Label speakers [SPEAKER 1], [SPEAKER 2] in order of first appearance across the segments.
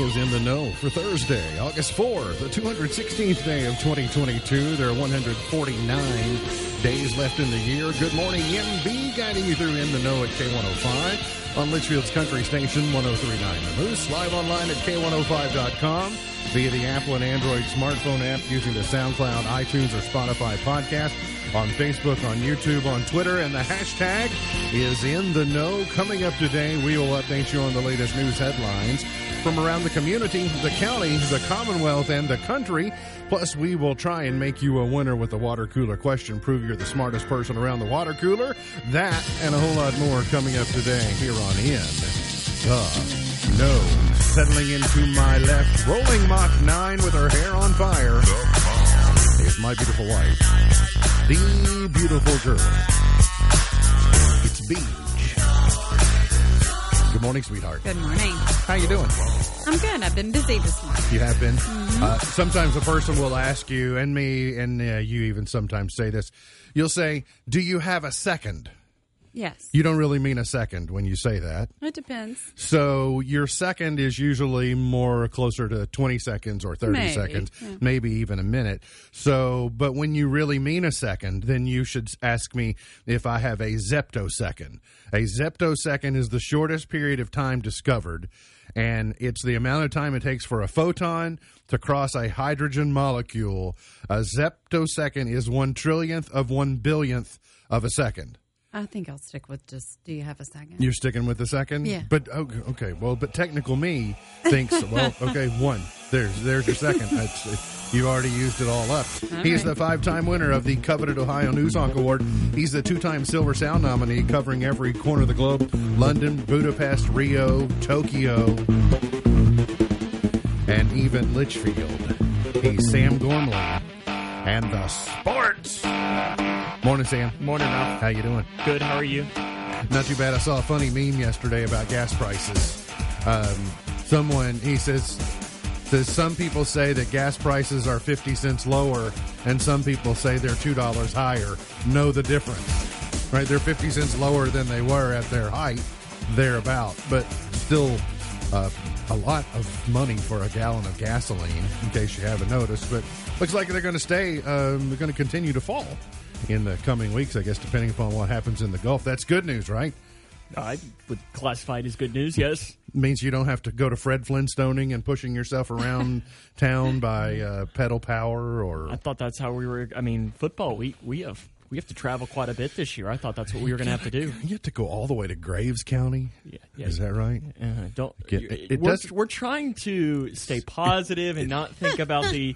[SPEAKER 1] is in the know for Thursday, August 4th, the 216th day of 2022. There are 149 days left in the year. Good morning, MB, guiding you through In the Know at K105 on Leitchfield's Country Station 1039 The Moose, live online at K105.com via the Apple and Android smartphone app using the SoundCloud, iTunes, or Spotify podcast on Facebook, on YouTube, on Twitter, and the hashtag is in the know. Coming up today, we will update you on the latest news headlines from around the community, the county, the Commonwealth, and the country. Plus, we will try and make you a winner with the water cooler question. Prove you're the smartest person around the water cooler. That and a whole lot more coming up today here on In the Know. Settling into my left, rolling Mach 9 with her hair on fire. Is my beautiful wife, the beautiful girl. It's Beach. Good morning, sweetheart.
[SPEAKER 2] Good morning.
[SPEAKER 1] How you doing?
[SPEAKER 2] I'm good. I've been busy this morning.
[SPEAKER 1] You have been. Uh, sometimes a person will ask you, and me, and uh, you even sometimes say this. You'll say, "Do you have a second?
[SPEAKER 2] Yes.
[SPEAKER 1] You don't really mean a second when you say that.
[SPEAKER 2] It depends.
[SPEAKER 1] So your second is usually more closer to 20 seconds or 30
[SPEAKER 2] Maybe,
[SPEAKER 1] seconds,
[SPEAKER 2] yeah.
[SPEAKER 1] maybe even a minute. So, but when you really mean a second, then you should ask me if I have a zeptosecond. A zeptosecond is the shortest period of time discovered, and it's the amount of time it takes for a photon to cross a hydrogen molecule. A zeptosecond is one trillionth of one billionth of a second.
[SPEAKER 2] I think I'll stick with just. Do you have a second?
[SPEAKER 1] You're sticking with the second,
[SPEAKER 2] Yeah.
[SPEAKER 1] But oh, okay, okay, well, but technical me thinks well, okay, one. There's there's your second. That's you already used it all up. He's
[SPEAKER 2] right.
[SPEAKER 1] the five-time winner of the coveted Ohio News Hawk Award. He's the two-time Silver Sound nominee, covering every corner of the globe: London, Budapest, Rio, Tokyo, and even Leitchfield. He's Sam Gormley, and the sports. Morning, Sam.
[SPEAKER 3] Morning, Ralph.
[SPEAKER 1] How you doing?
[SPEAKER 3] Good. How are you?
[SPEAKER 1] Not too bad. I saw a funny meme yesterday about gas prices. Um, someone he says says some people say that gas prices are fifty cents lower, and some people say they're two dollars higher. Know the difference, right? They're fifty cents lower than they were at their height, thereabout, but still. Uh, a lot of money for a gallon of gasoline, in case you haven't noticed. But looks like they're going to stay. Um, they're going to continue to fall in the coming weeks, I guess, depending upon what happens in the Gulf. That's good news, right?
[SPEAKER 3] I would classify it as good news. Yes.
[SPEAKER 1] means you don't have to go to Fred Flintstoning and pushing yourself around town by uh, pedal power or
[SPEAKER 3] I thought that's how we were. I mean, football. We we have we have to travel quite a bit this year. I thought that's what we were going to have to do.
[SPEAKER 1] You have to go all the way to Graves County.
[SPEAKER 3] Yeah, yeah.
[SPEAKER 1] Is that right?
[SPEAKER 3] Uh, don't.
[SPEAKER 1] Get- it- it
[SPEAKER 3] we're,
[SPEAKER 1] does-
[SPEAKER 3] we're trying to stay positive and not think about the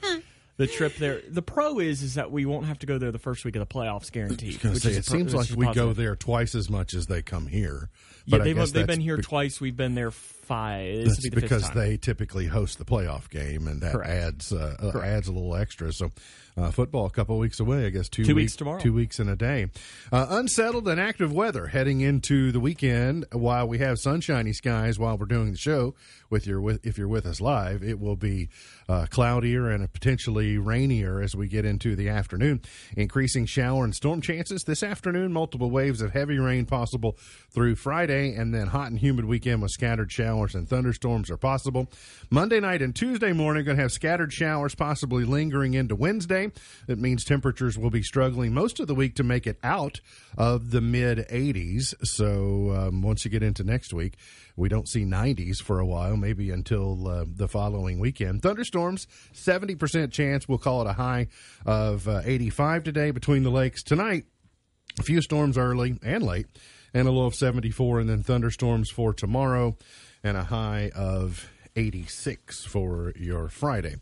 [SPEAKER 3] the trip there. The pro is is that we won't have to go there the first week of the playoffs, guaranteed.
[SPEAKER 1] I was
[SPEAKER 3] which
[SPEAKER 1] say, it
[SPEAKER 3] pro-
[SPEAKER 1] seems like we go there twice as much as they come here.
[SPEAKER 3] Yeah,
[SPEAKER 1] But I
[SPEAKER 3] they've they've been here
[SPEAKER 1] be-
[SPEAKER 3] twice. We've been there five. This
[SPEAKER 1] That's
[SPEAKER 3] be the fifth
[SPEAKER 1] because they typically host the playoff game, and that
[SPEAKER 3] Correct.
[SPEAKER 1] adds uh, uh, adds a little extra. So, uh, football a couple weeks away, I guess. Two,
[SPEAKER 3] Two weeks tomorrow.
[SPEAKER 1] Two weeks in a day. Uh, unsettled and active weather heading into the weekend. While we have sunshiny skies while we're doing the show, with your with if you're with us live, it will be uh, cloudier and potentially rainier as we get into the afternoon. Increasing shower and storm chances this afternoon. Multiple waves of heavy rain possible through Friday, and then hot and humid weekend with scattered showers and thunderstorms are possible. Monday night and Tuesday morning going to have scattered showers, possibly lingering into Wednesday. That means temperatures will be struggling most of the week to make it out of the mid 80s. So um, once you get into next week, we don't see 90s for a while, maybe until uh, the following weekend. Thunderstorms, 70% chance. We'll call it a high of uh, 85 today between the lakes. Tonight, a few storms early and late, and a low of 74, and then thunderstorms for tomorrow, and a high of 86 for your Friday.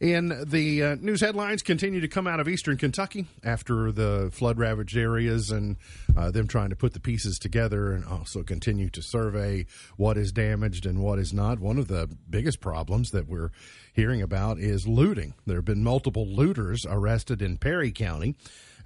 [SPEAKER 1] In the uh, news headlines, continue to come out of eastern Kentucky after the flood ravaged areas and uh, them trying to put the pieces together and also continue to survey what is damaged and what is not. One of the biggest problems that we're hearing about is looting. There have been multiple looters arrested in Perry County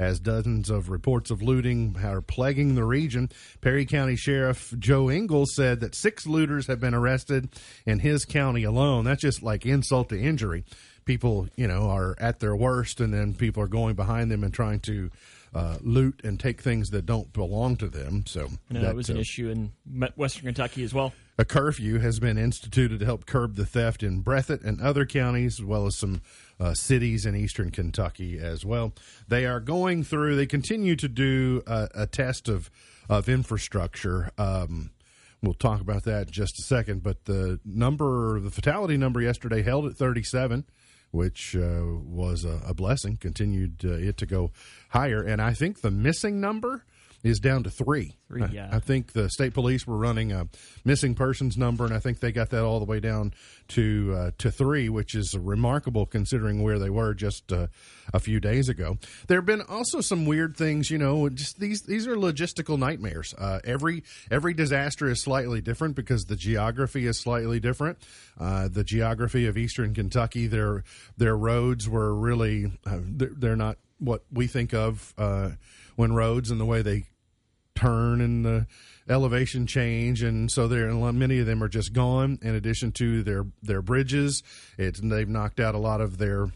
[SPEAKER 1] as dozens of reports of looting are plaguing the region. Perry County Sheriff Joe Engle said that six looters have been arrested in his county alone. That's just like insult to injury. People, you know, are at their worst, and then people are going behind them and trying to uh, loot and take things that don't belong to them. So
[SPEAKER 3] that, was an
[SPEAKER 1] uh,
[SPEAKER 3] issue in Western Kentucky as well.
[SPEAKER 1] a curfew has been instituted to help curb the theft in Breathitt and other counties, as well as some uh, cities in eastern Kentucky as well. They are going through. They continue to do a, a test of of infrastructure. Um, we'll talk about that in just a second. But the number, the fatality number yesterday held at 37 which uh, was a, a blessing. Continued uh, it to go higher, and I think the missing number is down to three.
[SPEAKER 3] Three,
[SPEAKER 1] I-
[SPEAKER 3] yeah.
[SPEAKER 1] I think the state police were running a missing persons number, and I think they got that all the way down to uh, to three, which is remarkable considering where they were just uh, a few days ago. There have been also some weird things, you know. Just these these are logistical nightmares. Uh, every every disaster is slightly different because the geography is slightly different. Uh, the geography of eastern Kentucky, their their roads were really uh, they're, they're not what we think of uh, when roads and the way they turn and the elevation change. And so there many of them are just gone in addition to their their bridges. It's they've knocked out a lot of their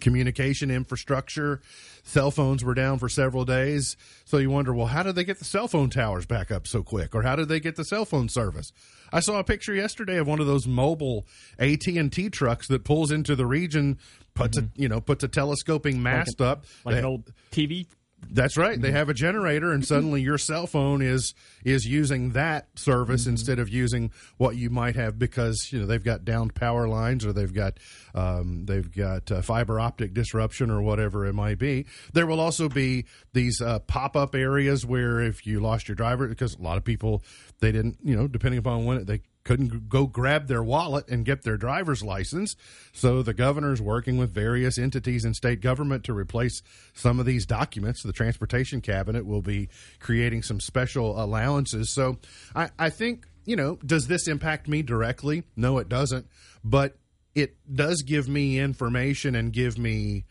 [SPEAKER 1] communication infrastructure. Cell phones were down for several days. So you wonder well how did they get the cell phone towers back up so quick? Or how did they get the cell phone service? I saw a picture yesterday of one of those mobile AT&T trucks that pulls into the region puts a mm-hmm. you know puts a telescoping mast up.
[SPEAKER 3] Like
[SPEAKER 1] They-
[SPEAKER 3] an old TV.
[SPEAKER 1] That's right. They have a generator, and suddenly your cell phone is is using that service instead of using what you might have because you know they've got downed power lines or they've got um, they've got uh, fiber optic disruption or whatever it might be. There will also be these uh, pop up areas where if you lost your driver, because a lot of people they didn't you know depending upon when it, they couldn't go grab their wallet and get their driver's license. So the governor's working with various entities in state government to replace some of these documents. The transportation cabinet will be creating some special allowances. So I, I think, you know, does this impact me directly? No, it doesn't. But it does give me information and give me,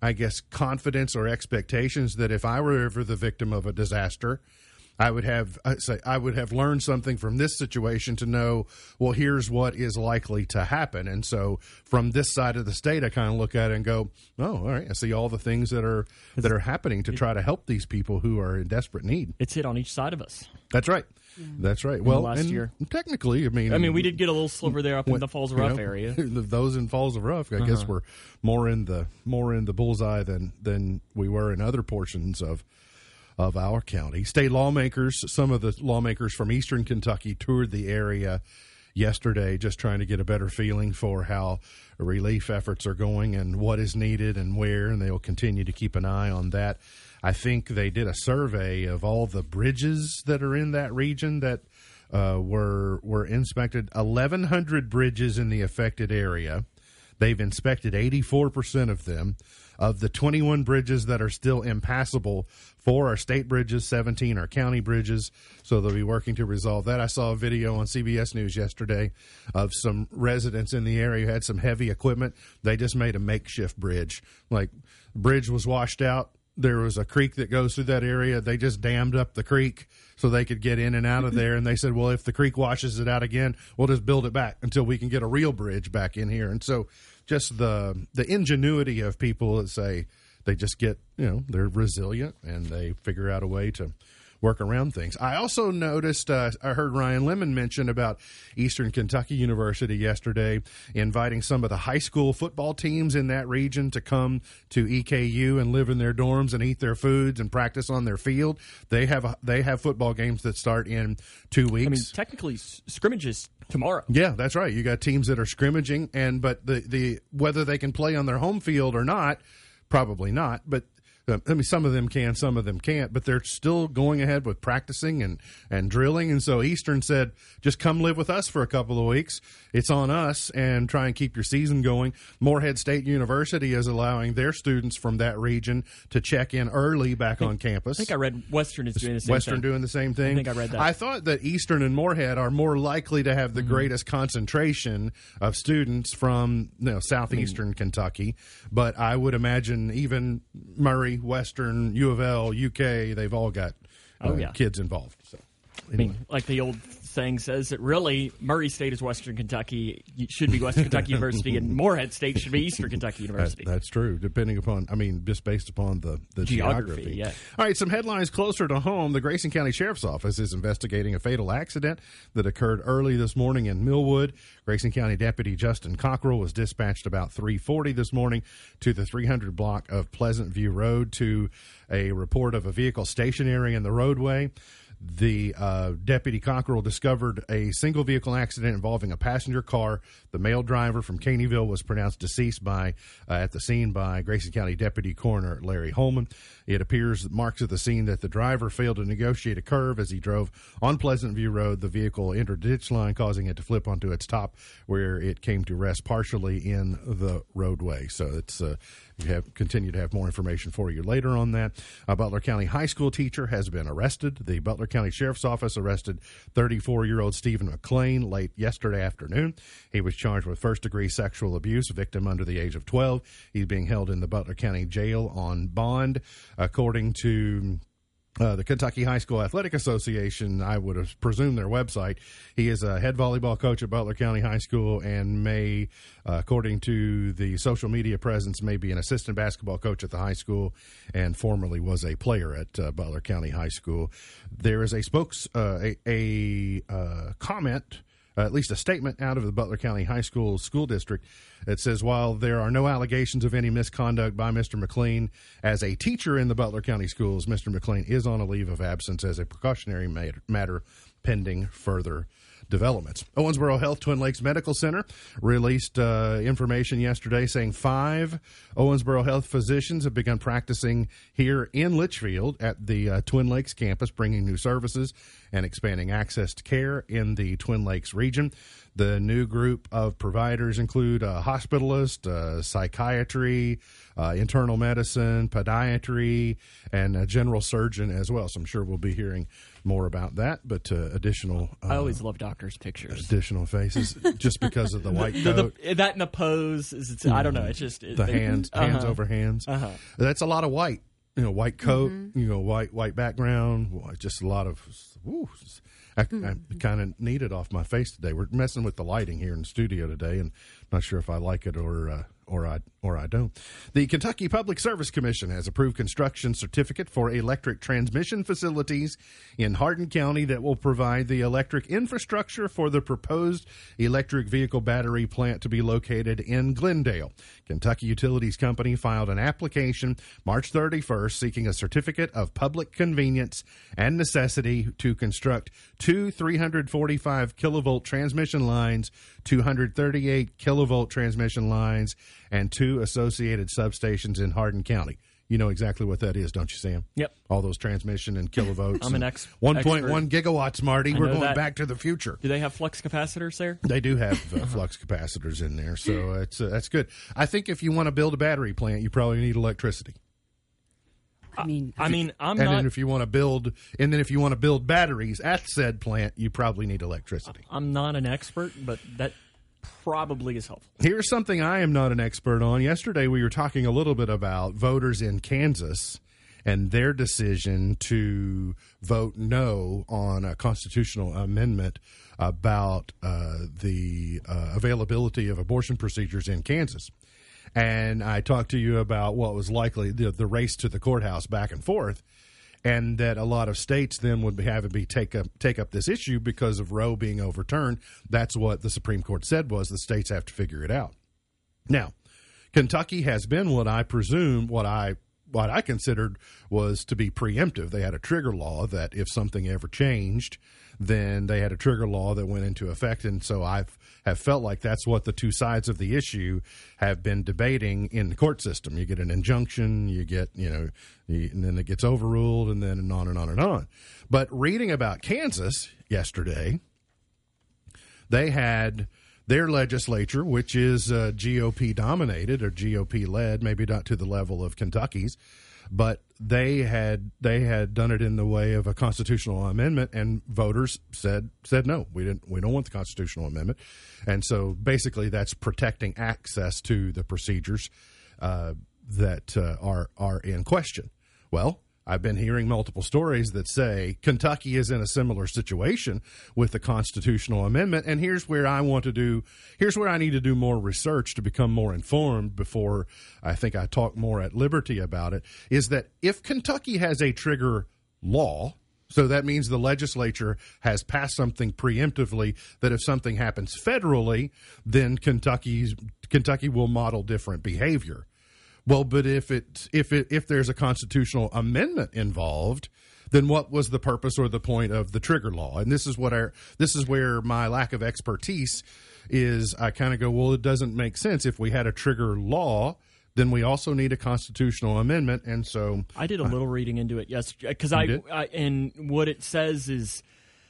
[SPEAKER 1] I guess, confidence or expectations that if I were ever the victim of a disaster, I would have I say I would have learned something from this situation to know well here's what is likely to happen and so from this side of the state I kind of look at it and go oh all right I see all the things that are that are happening to try to help these people who are in desperate need
[SPEAKER 3] It's hit on each side of us.
[SPEAKER 1] that's right that's right well
[SPEAKER 3] last
[SPEAKER 1] and
[SPEAKER 3] year.
[SPEAKER 1] technically I mean
[SPEAKER 3] I mean, we did get a little sliver there up in the Falls of
[SPEAKER 1] you
[SPEAKER 3] Rough
[SPEAKER 1] know,
[SPEAKER 3] area. Uh-huh.
[SPEAKER 1] those in Falls of Rough, I guess, were more in the more in the bullseye than than we were in other portions of of our county. State lawmakers, some of the lawmakers from Eastern Kentucky toured the area yesterday, just trying to get a better feeling for how relief efforts are going and what is needed and where, and they will continue to keep an eye on that. I think they did a survey of all the bridges that are in that region that uh, were were inspected. Eleven hundred bridges in the affected area. They've inspected eighty four percent of them. Of the twenty one bridges that are still impassable, four are state bridges, seventeen are county bridges. So they'll be working to resolve that. I saw a video on CBS News yesterday of some residents in the area who had some heavy equipment. They just made a makeshift bridge. Like the bridge was washed out there was a creek that goes through that area. They just dammed up the creek so they could get in and out of there. And they said, well, if the creek washes it out again, we'll just build it back until we can get a real bridge back in here. And so just the the ingenuity of people that say they just get, you know, they're resilient and they figure out a way to work around things. I also noticed, uh, I heard Ryan Lemond mention about Eastern Kentucky University yesterday, inviting some of the high school football teams in that region to come to EKU and live in their dorms and eat their foods and practice on their field. They have a, they have football games that start in two weeks.
[SPEAKER 3] I mean, technically, scrimmages tomorrow.
[SPEAKER 1] Yeah, that's right. You got teams that are scrimmaging, and but the the whether they can play on their home field or not, probably not. But I mean, some of them can, some of them can't. But they're still going ahead with practicing and and drilling. And so Eastern said, just come live with us for a couple of weeks. It's on us, and try and keep your season going. Morehead State University is allowing their students from that region to check in early back on campus.
[SPEAKER 3] I think I read Western is doing the same
[SPEAKER 1] Western
[SPEAKER 3] thing.
[SPEAKER 1] doing the same thing.
[SPEAKER 3] I think I read that.
[SPEAKER 1] I thought that Eastern and Morehead are more likely to have the
[SPEAKER 3] Mm-hmm.
[SPEAKER 1] greatest concentration of students from you know, southeastern Kentucky, but I would imagine even Murray, Western, U of L, UK, they've all got uh,
[SPEAKER 3] Oh, yeah.
[SPEAKER 1] kids involved. So
[SPEAKER 3] I mean, like the old saying says that really Murray State is Western Kentucky, should be Western Kentucky University, and Morehead State should be Eastern Kentucky
[SPEAKER 1] That-
[SPEAKER 3] University.
[SPEAKER 1] that's true. Depending upon, I mean, just based upon the, the
[SPEAKER 3] Geography,
[SPEAKER 1] geography.
[SPEAKER 3] yeah.
[SPEAKER 1] All right, some headlines closer to home. The Grayson County Sheriff's Office is investigating a fatal accident that occurred early this morning in Millwood. Grayson County Deputy Justin Cockrell was dispatched about 340 this morning to the 300 block of Pleasant View Road to a report of a vehicle stationary in the roadway. The uh, deputy Cockrell discovered a single vehicle accident involving a passenger car. The male driver from Caneyville was pronounced deceased by uh, at the scene by Grayson County Deputy Coroner Larry Holman. It appears that marks of the scene that the driver failed to negotiate a curve as he drove on Pleasant View Road. The vehicle entered ditch line, causing it to flip onto its top, where it came to rest partially in the roadway. So it's uh, we have continue to have more information for you later on that. A Butler County high school teacher has been arrested. The Butler County Sheriff's Office arrested 34 year old Stephen McLean late yesterday afternoon. He was charged with first degree sexual abuse, victim under the age of 12. He's being held in the Butler County Jail on bond, according to. Uh, the Kentucky High School Athletic Association, I would have presumed their website. He is a head volleyball coach at Butler County High School and may, uh, according to the social media presence, may be an assistant basketball coach at the high school and formerly was a player at uh, Butler County High School. There is a spokes, uh, a, a uh, comment uh, at least a statement out of the Butler County High School School District that says while there are no allegations of any misconduct by Mr. McLean as a teacher in the Butler County schools, Mr. McLean is on a leave of absence as a precautionary matter, matter pending further developments. Owensboro Health Twin Lakes Medical Center released uh, information yesterday saying five Owensboro Health physicians have begun practicing here in Leitchfield at the uh, Twin Lakes campus, bringing new services and expanding access to care in the Twin Lakes region. The new group of providers include a hospitalist, uh, psychiatry, uh, internal medicine, podiatry, and a general surgeon as well. So I'm sure we'll be hearing more about that, but uh, additional uh,
[SPEAKER 3] I always love doctors' pictures.
[SPEAKER 1] additional faces just because of the white coat.
[SPEAKER 3] the, that and the pose is it's, I don't know. It's just it,
[SPEAKER 1] the
[SPEAKER 3] they-
[SPEAKER 1] hands hands
[SPEAKER 3] uh-huh.
[SPEAKER 1] over hands.
[SPEAKER 3] Uh-huh.
[SPEAKER 1] That's a lot of white. You know, white coat. You know, white white background. Just a lot of. Woo, I, I kind of need it off my face today. We're messing with the lighting here in the studio today, and not sure if I like it or uh, or I or I don't. The Kentucky Public Service Commission has approved construction certificate for electric transmission facilities in Hardin County that will provide the electric infrastructure for the proposed electric vehicle battery plant to be located in Glendale. Kentucky Utilities Company filed an application March 31st seeking a certificate of public convenience and necessity to construct two 345 kilovolt transmission lines, 238 kilovolt transmission lines, and two associated substations in Hardin County. You know exactly what that is, don't you, Sam?
[SPEAKER 3] Yep.
[SPEAKER 1] All those transmission and kilovolts.
[SPEAKER 3] I'm an
[SPEAKER 1] and
[SPEAKER 3] ex-
[SPEAKER 1] 1.1 gigawatts, Marty. We're going
[SPEAKER 3] that.
[SPEAKER 1] back to the future.
[SPEAKER 3] Do they have flux capacitors there?
[SPEAKER 1] They do have uh, flux capacitors in there, so it's uh, that's good. I think if you want to build a battery plant, you probably need electricity.
[SPEAKER 2] I mean,
[SPEAKER 3] I mean, I'm
[SPEAKER 1] and
[SPEAKER 3] not.
[SPEAKER 1] then if you want to build, and then if you want to build batteries at said plant, you probably need electricity.
[SPEAKER 3] I'm not an expert, but that probably is helpful.
[SPEAKER 1] Here's something I am not an expert on. Yesterday, we were talking a little bit about voters in Kansas and their decision to vote no on a constitutional amendment about uh, the uh, availability of abortion procedures in Kansas. And I talked to you about what was likely the, the race to the courthouse back and forth, and that a lot of states then would be, have it be take up take up this issue because of Roe being overturned. That's what the Supreme Court said was the states have to figure it out. Now, Kentucky has been what I presume what I what I considered was to be preemptive. They had a trigger law that if something ever changed, then they had a trigger law that went into effect, and so I have felt like that's what the two sides of the issue have been debating in the court system. You get an injunction, you get you know, and then it gets overruled, and then and on and on and on. But reading about Kansas yesterday, they had their legislature, which is uh, GOP dominated or GOP led, maybe not to the level of Kentucky's, but they had they had done it in the way of a constitutional amendment, and voters said said no, we didn't we don't want the constitutional amendment, and so basically that's protecting access to the procedures uh, that uh, are are in question. Well, I've been hearing multiple stories that say Kentucky is in a similar situation with the constitutional amendment. And here's where I want to do, here's where I need to do more research to become more informed before I think I talk more at liberty about it. Is that if Kentucky has a trigger law, so that means the legislature has passed something preemptively that if something happens federally, then Kentucky's Kentucky will model different behavior. Well, but if it if it if there's a constitutional amendment involved, then what was the purpose or the point of the trigger law? And this is what our this is where my lack of expertise is. I kind of go, well, it doesn't make sense if we had a trigger law. Then we also need a constitutional amendment, and so
[SPEAKER 3] I did a little reading into it yesterday because I. I and what it says is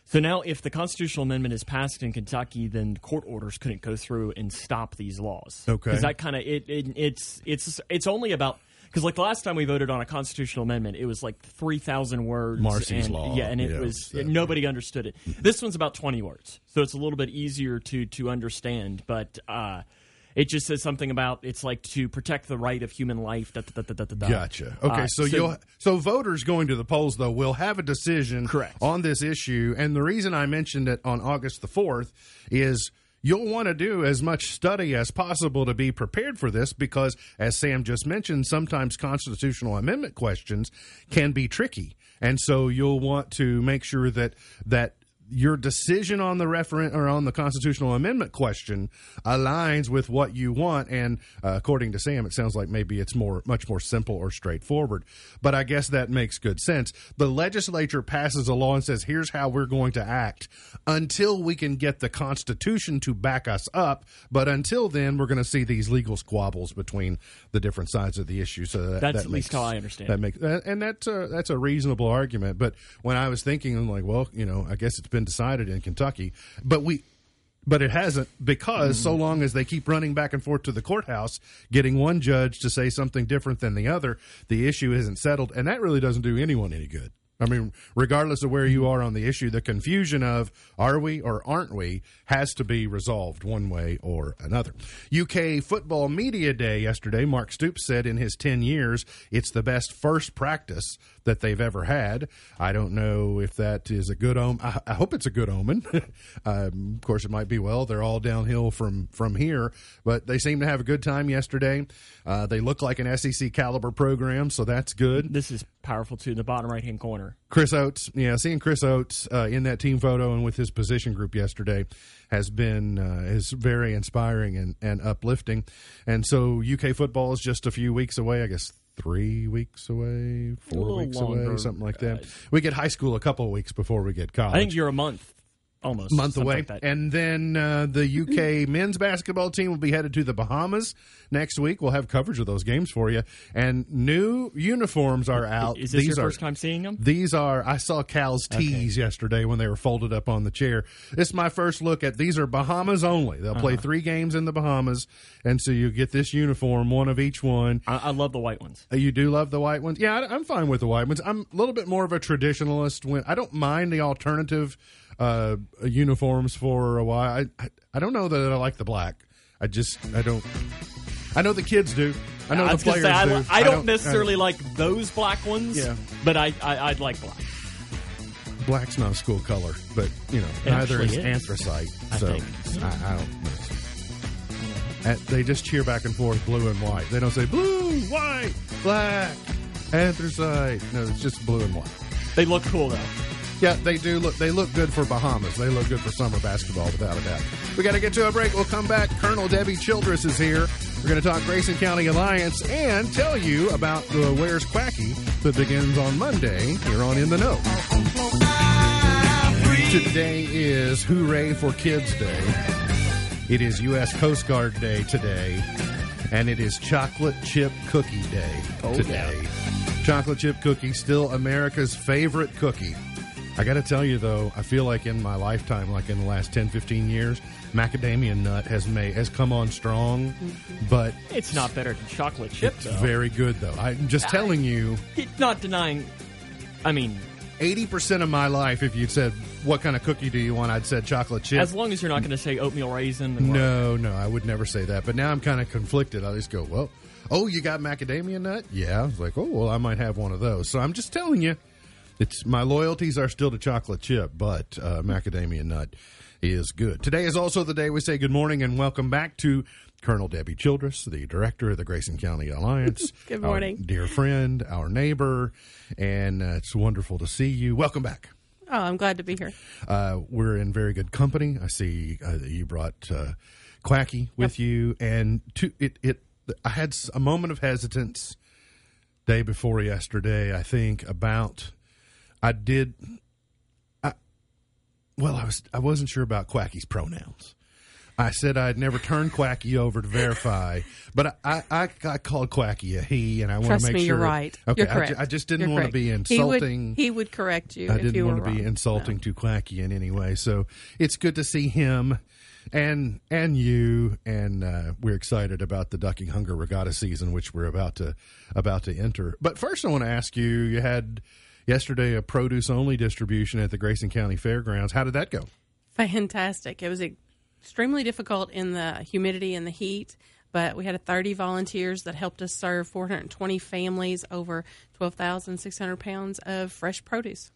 [SPEAKER 3] so now if the constitutional amendment is passed in Kentucky, then court orders couldn't go through and stop these laws.
[SPEAKER 1] Okay.
[SPEAKER 3] because that kind of it, it it's it's it's only about. Because like the last time we voted on a constitutional amendment, it was like three thousand words.
[SPEAKER 1] Marsy's
[SPEAKER 3] and,
[SPEAKER 1] Law.
[SPEAKER 3] yeah, and it
[SPEAKER 1] Yeah,
[SPEAKER 3] was
[SPEAKER 1] so-
[SPEAKER 3] nobody understood it. This one's about twenty words, so it's a little bit easier to to understand. But uh, it just says something about it's like to protect the right of human life. Da, da, da.
[SPEAKER 1] Gotcha. Okay,
[SPEAKER 3] Uh,
[SPEAKER 1] so, you'll so voters going to the polls though will have a decision
[SPEAKER 3] Correct.
[SPEAKER 1] on this issue, and the reason I mentioned it on August the fourth is you'll want to do as much study as possible to be prepared for this because, as Sam just mentioned, sometimes constitutional amendment questions can be tricky, and so you'll want to make sure that that your decision on the referent or on the constitutional amendment question aligns with what you want. And uh, according to sam it sounds like maybe it's more much more simple or straightforward. But i guess that makes good sense. The legislature passes a law and says here's how we're going to act until we can get the constitution to back us up. But until then we're going to see these legal squabbles between the different sides of the issue. So that,
[SPEAKER 3] That's
[SPEAKER 1] that
[SPEAKER 3] at least
[SPEAKER 1] makes-
[SPEAKER 3] how I understand
[SPEAKER 1] that makes and that's a, that's a reasonable argument. But when I was thinking, I'm like, well, you know, I guess it's been decided in Kentucky, but we. But it hasn't because so mm-hmm. long as they keep running back and forth to the courthouse, getting one judge to say something different than the other, the issue isn't settled, and that really doesn't do anyone any good. I mean, regardless of where you mm-hmm. are on the issue, the confusion of are we or aren't we has to be resolved one way or another. UK Football Media Day yesterday, Mark Stoops said in his 10 years, it's the best first practice that they've ever had. I don't know if that is a good omen. I, I hope it's a good omen. um, of course, it might be, well, they're all downhill from, from here, but they seem to have a good time yesterday. Uh, they look like an SEC caliber program, so that's good.
[SPEAKER 3] This is powerful too. In the bottom right hand corner.
[SPEAKER 1] Chris Oats, yeah, seeing Chris Oats uh, in that team photo and with his position group yesterday has been uh, is very inspiring and, and uplifting. And so UK football is just a few weeks away, I guess three weeks away, four
[SPEAKER 3] little
[SPEAKER 1] weeks away, something like that. we get high school a couple of weeks before we get college
[SPEAKER 3] I think you're a month almost
[SPEAKER 1] month away.
[SPEAKER 3] like
[SPEAKER 1] and then uh, the UK men's basketball team will be headed to the Bahamas next week. We'll have coverage of those games for you. And new uniforms are out.
[SPEAKER 3] Is this
[SPEAKER 1] These
[SPEAKER 3] your
[SPEAKER 1] are,
[SPEAKER 3] first time seeing them?
[SPEAKER 1] These are I saw Cal's tees yesterday when they were folded up on the chair. This is my first look at these are Bahamas only. They'll play three games in the Bahamas, and so you get this uniform, one of each one.
[SPEAKER 3] I, I love the white ones.
[SPEAKER 1] Uh, You do love the white ones, yeah. I, I'm fine with the white ones. I'm a little bit more of a traditionalist. When I don't mind the alternative uh, uniforms for a while. I, I I don't know that I like the black. I just I don't. I know the kids do. I know
[SPEAKER 3] I
[SPEAKER 1] the players
[SPEAKER 3] say, I,
[SPEAKER 1] do.
[SPEAKER 3] li- I don't necessarily
[SPEAKER 1] I-
[SPEAKER 3] like those black ones.
[SPEAKER 1] Yeah.
[SPEAKER 3] but I, I I'd like black.
[SPEAKER 1] black's not a school color, but you know
[SPEAKER 3] It
[SPEAKER 1] neither is
[SPEAKER 3] is.
[SPEAKER 1] anthracite.
[SPEAKER 3] I
[SPEAKER 1] so. I, I don't. know. And they just cheer back and forth, blue and white. They don't say blue, white, black, anthracite. No, it's just blue and white.
[SPEAKER 3] They look cool though.
[SPEAKER 1] Yeah, they do look. They look good for Bahamas. They look good for summer basketball, without a doubt. We got to get to a break. We'll come back. Colonel Debbie Childress is here. We're going to talk Grayson County Alliance and tell you about the Where's Quacky that begins on Monday here on In the Know. Today is Hooray for Kids Day. It is U.S. Coast Guard Day today, and it is Chocolate Chip Cookie Day
[SPEAKER 3] Oh,
[SPEAKER 1] today. Chocolate chip cookie, still America's favorite cookie. I got to tell you though, I feel like in my lifetime, like in the last 10, 15 years, macadamia nut has made has come on strong, mm-hmm. but
[SPEAKER 3] It's not better than chocolate chip
[SPEAKER 1] it's
[SPEAKER 3] though.
[SPEAKER 1] very good though. I'm just telling you,
[SPEAKER 3] not denying. I mean,
[SPEAKER 1] 80% of my life, if you'd said, what kind of cookie do you want? I'd said chocolate chip.
[SPEAKER 3] as long as you're not going to say oatmeal raisin.
[SPEAKER 1] No, no, I would never say that. But now I'm kind of conflicted. I just go, well, Oh, you got macadamia nut? Yeah. I was like, oh, well, I might have one of those. So I'm just telling you, it's my loyalties are still to chocolate chip, but uh, macadamia nut is good. Today is also the day we say good morning and welcome back to Colonel Debbie Childress, the director of the Grayson County Alliance.
[SPEAKER 2] Good morning.
[SPEAKER 1] dear friend, our neighbor, and uh, it's wonderful to see you. Welcome back.
[SPEAKER 2] Oh, I'm glad to be here.
[SPEAKER 1] Uh, we're in very good company. I see uh, you brought uh, Quacky with you, and to, it it I had a moment of hesitance day before yesterday. I think about I did. I well, I was I wasn't sure about Quacky's pronouns. I said I'd never turn Quacky over to verify, but I, I, I called Quacky a he, and I want
[SPEAKER 2] Trust
[SPEAKER 1] to make
[SPEAKER 2] me,
[SPEAKER 1] sure.
[SPEAKER 2] you're right.
[SPEAKER 1] Okay,
[SPEAKER 2] You're
[SPEAKER 1] I,
[SPEAKER 2] correct.
[SPEAKER 1] ju- I just didn't
[SPEAKER 2] You're
[SPEAKER 1] want to be
[SPEAKER 2] He
[SPEAKER 1] insulting.
[SPEAKER 2] would, he would correct you
[SPEAKER 1] I
[SPEAKER 2] if
[SPEAKER 1] didn't
[SPEAKER 2] you
[SPEAKER 1] want to be insulting
[SPEAKER 2] No.
[SPEAKER 1] to Quacky in any way. So it's good to see him and and you and uh, we're excited about the ducking hunger regatta season which we're about to about to enter. But first I want to ask you you had yesterday a produce only distribution at the Grayson County Fairgrounds. How did that go?
[SPEAKER 2] Fantastic. It was extremely difficult in the humidity and the heat, but we had a 30 volunteers that helped us serve 420 families over 12,600 pounds of fresh produce.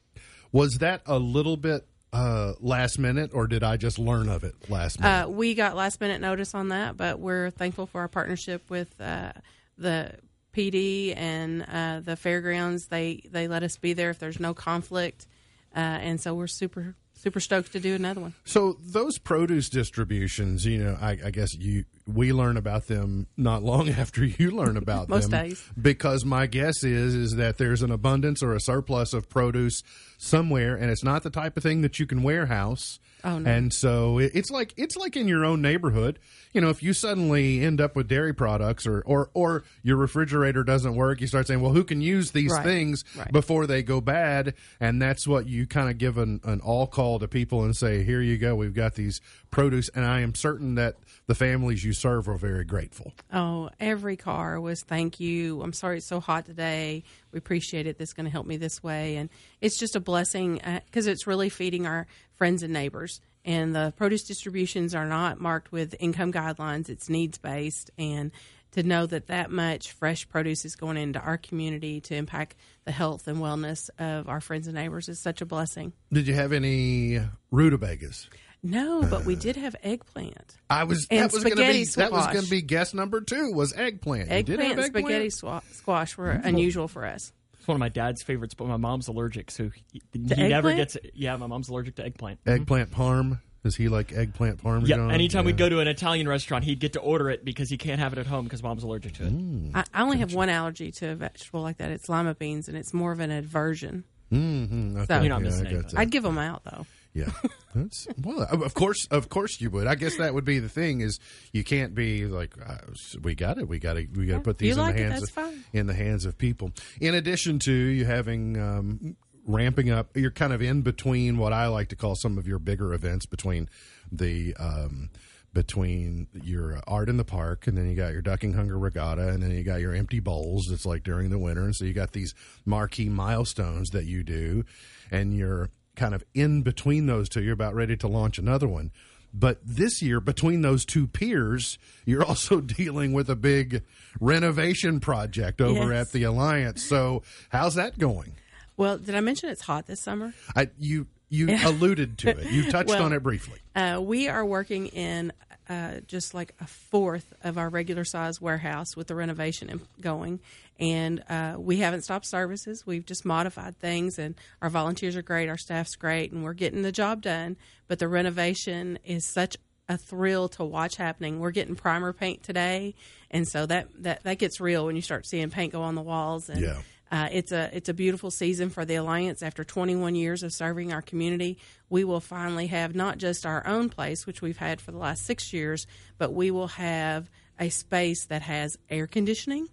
[SPEAKER 1] Was that a little bit uh, last minute or did I just learn of it last minute?
[SPEAKER 2] Uh, we got last minute notice on that, but we're thankful for our partnership with uh, the PD and uh, the fairgrounds. They they let us be there if there's no conflict, uh, and so we're super super stoked to do another one.
[SPEAKER 1] So those produce distributions, you know, I, I guess you we learn about them not long after you learn about
[SPEAKER 2] Most
[SPEAKER 1] them.
[SPEAKER 2] days.
[SPEAKER 1] Because my guess is is that there's an abundance or a surplus of produce somewhere, and it's not the type of thing that you can warehouse.
[SPEAKER 2] Oh, no.
[SPEAKER 1] And so it, it's like it's like in your own neighborhood. You know, if you suddenly end up with dairy products, or or or your refrigerator doesn't work, you start saying, "Well, who can use these
[SPEAKER 2] Right.
[SPEAKER 1] things
[SPEAKER 2] Right.
[SPEAKER 1] before they go bad?" And that's what you kind of give an, an all call to people and say, "Here you go, we've got these produce," and I am certain that the families you serve are very grateful.
[SPEAKER 2] Oh, every car was thank you. I'm sorry it's so hot today. We appreciate it. This is going to help me this way, and it's just a blessing uh, because it's really feeding our friends and neighbors. And the produce distributions are not marked with income guidelines. It's needs based, and to know that that much fresh produce is going into our community to impact the health and wellness of our friends and neighbors is such a blessing.
[SPEAKER 1] Did you have any rutabagas?
[SPEAKER 2] No, but we did have eggplant.
[SPEAKER 1] I was
[SPEAKER 2] And
[SPEAKER 1] that was going to
[SPEAKER 2] spaghetti
[SPEAKER 1] be that was going to be guest number two was eggplant. You did have
[SPEAKER 2] Eggplant and spaghetti swa- squash were unusual for us.
[SPEAKER 3] It's one of my dad's favorites, but my mom's allergic, so he, he never
[SPEAKER 2] eggplant?
[SPEAKER 3] gets. Yeah, my mom's allergic to eggplant.
[SPEAKER 1] Eggplant parm. Is he like eggplant
[SPEAKER 3] parm?
[SPEAKER 1] Yeah,
[SPEAKER 3] anytime
[SPEAKER 1] Yeah.
[SPEAKER 3] we'd go to an Italian restaurant, he'd get to order it because he can't have it at home because mom's allergic to it.
[SPEAKER 1] Mm.
[SPEAKER 2] I, I only have one allergy to a vegetable like that. It's lima beans, and it's more of an aversion.
[SPEAKER 1] Mhm, okay,
[SPEAKER 2] So- You're
[SPEAKER 3] not
[SPEAKER 1] yeah,
[SPEAKER 3] missing anything.
[SPEAKER 2] I'd give them out though.
[SPEAKER 1] Yeah, that's well. Of course, of course, you would. I guess that would be the thing is you can't be like uh, we got it. We got to we got to put these in
[SPEAKER 2] like
[SPEAKER 1] the hands of, in the hands of people. In addition to you having um, ramping up, you're kind of in between what I like to call some of your bigger events between the. Um, between your art in the park and then you got your ducking hunger regatta and then you got your empty bowls it's like during the winter and so you got these marquee milestones that you do and you're kind of in between those two. You're about ready to launch another one. But this year between those two piers you're also dealing with a big renovation project over
[SPEAKER 2] Yes.
[SPEAKER 1] at the alliance. So how's that going?
[SPEAKER 2] Well, did I mention it's hot this summer?
[SPEAKER 1] I, you you alluded to it. You touched
[SPEAKER 2] Well-
[SPEAKER 1] on it briefly.
[SPEAKER 2] Uh, we are working in uh, just like a fourth of our regular size warehouse with the renovation going, and uh, we haven't stopped services. We've just modified things, and our volunteers are great, our staff's great, and we're getting the job done. But the renovation is such a thrill to watch happening. We're getting primer paint today, and so that that that gets real when you start seeing paint go on the walls. And
[SPEAKER 1] Yeah.
[SPEAKER 2] Uh, it's a it's a beautiful season for the alliance. After 21 years of serving our community, we will finally have not just our own place, which we've had for the last six years, but we will have a space that has air conditioning,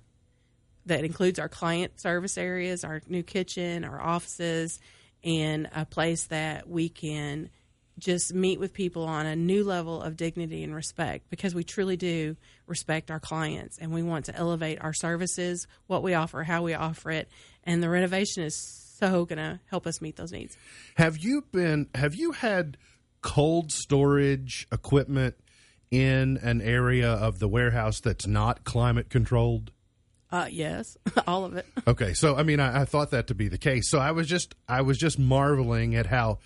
[SPEAKER 2] that includes our client service areas, our new kitchen, our offices, and a place that we can just meet with people on a new level of dignity and respect because we truly do respect our clients and we want to elevate our services, what we offer, how we offer it, and the renovation is so going to help us meet those needs.
[SPEAKER 1] Have you been? Have you had cold storage equipment in an area of the warehouse that's not climate controlled?
[SPEAKER 2] Uh, yes, all of it.
[SPEAKER 1] Okay, so I mean, I, I thought that to be the case. So I was just, I was just marveling at how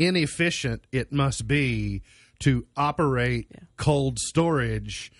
[SPEAKER 1] inefficient it must be to operate cold storage,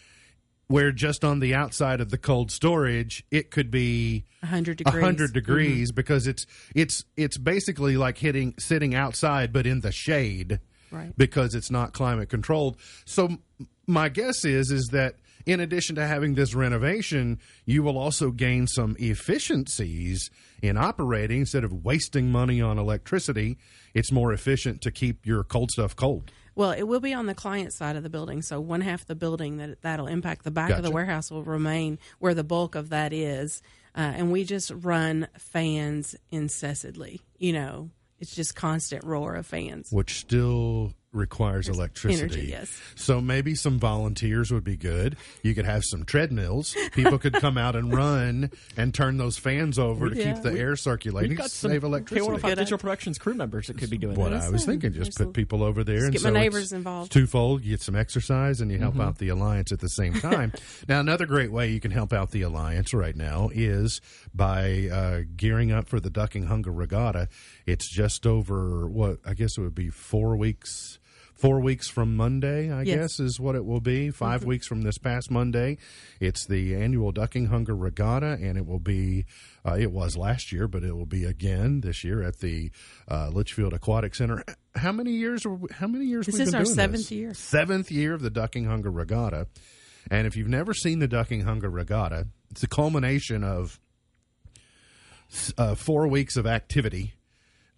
[SPEAKER 1] where just on the outside of the cold storage, it could be
[SPEAKER 2] 100 degrees.
[SPEAKER 1] hundred degrees mm-hmm. because it's it's it's basically like hitting sitting outside, but in the shade,
[SPEAKER 2] Right.
[SPEAKER 1] Because it's not climate controlled. So my guess is is that in addition to having this renovation, you will also gain some efficiencies in operating instead of wasting money on electricity. It's more efficient to keep your cold stuff cold.
[SPEAKER 2] Well, it will be on the client side of the building, so one half of the building that that'll impact the back of the warehouse will remain where the bulk of that is, uh, and we just run fans incessantly. You know, it's just constant roar of fans.
[SPEAKER 1] which still requires electricity.
[SPEAKER 2] energy, yes.
[SPEAKER 1] So maybe some volunteers would be good. You could have some treadmills. People could come out and run and turn those fans over to
[SPEAKER 2] Yeah.
[SPEAKER 1] keep the air circulating,
[SPEAKER 3] got some
[SPEAKER 1] save electricity.
[SPEAKER 3] K105
[SPEAKER 2] Good
[SPEAKER 3] Digital Productions crew members that could be doing that.
[SPEAKER 1] what
[SPEAKER 3] that.
[SPEAKER 1] I was thinking, just
[SPEAKER 2] There's
[SPEAKER 1] put people over there and
[SPEAKER 2] get
[SPEAKER 1] so
[SPEAKER 2] my neighbors involved.
[SPEAKER 1] Twofold, you get some exercise and you help
[SPEAKER 3] Mm-hmm.
[SPEAKER 1] out the alliance at the same time. now, another great way you can help out the alliance right now is by uh, gearing up for the Ducking Hunger Regatta. It's just over what I guess it would be four weeks. Four weeks from Monday, I
[SPEAKER 2] Yes.
[SPEAKER 1] guess, is what it will be. 5 weeks from this past Monday, it's the annual Ducking Hunger Regatta, and it will be. Uh, it was last year, but it will be again this year at the uh, Leitchfield Aquatic Center. How many years? How many years?
[SPEAKER 2] This
[SPEAKER 1] we've
[SPEAKER 2] is
[SPEAKER 1] been
[SPEAKER 2] our
[SPEAKER 1] doing
[SPEAKER 2] seventh
[SPEAKER 1] this?
[SPEAKER 2] year.
[SPEAKER 1] Seventh year of the Ducking Hunger Regatta, and if you've never seen the Ducking Hunger Regatta, it's a culmination of uh, four weeks of activity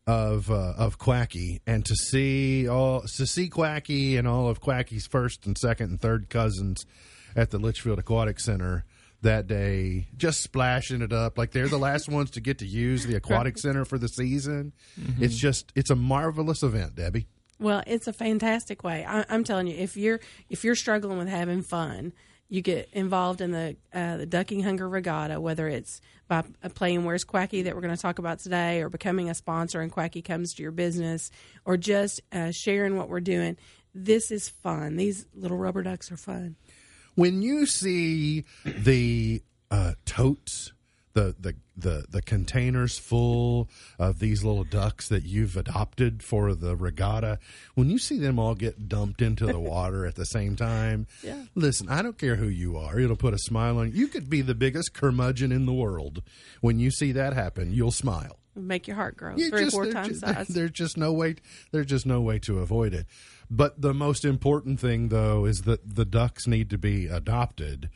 [SPEAKER 1] of uh, of Quacky, and to see all to see Quacky and all of Quacky's first and second and third cousins at the Leitchfield Aquatic Center that day, just splashing it up like they're the last ones to get to use the aquatic center for the season. It's just it's a marvelous event, Debbie.
[SPEAKER 2] Well, it's a fantastic way. I, I'm telling you, if you're if you're struggling with having fun, you get involved in the uh, the Ducking Hunger Regatta, whether it's by playing Where's Quacky that we're going to talk about today, or becoming a sponsor and Quacky comes to your business, or just uh, sharing what we're doing. This is fun. These little rubber ducks are fun.
[SPEAKER 1] when you see the uh, totes, the, the the the containers full of these little ducks that you've adopted for the regatta, when you see them all get dumped into the water at the same time,
[SPEAKER 2] Yeah.
[SPEAKER 1] listen, I don't care who you are, it'll put a smile on you. You could be the biggest curmudgeon in the world. When you see that happen, you'll smile.
[SPEAKER 2] Make your heart grow three
[SPEAKER 1] just-
[SPEAKER 2] or four times
[SPEAKER 1] just-
[SPEAKER 2] size.
[SPEAKER 1] There's just no way. There's just no way to avoid it. But the most important thing, though, is that the ducks need to be adopted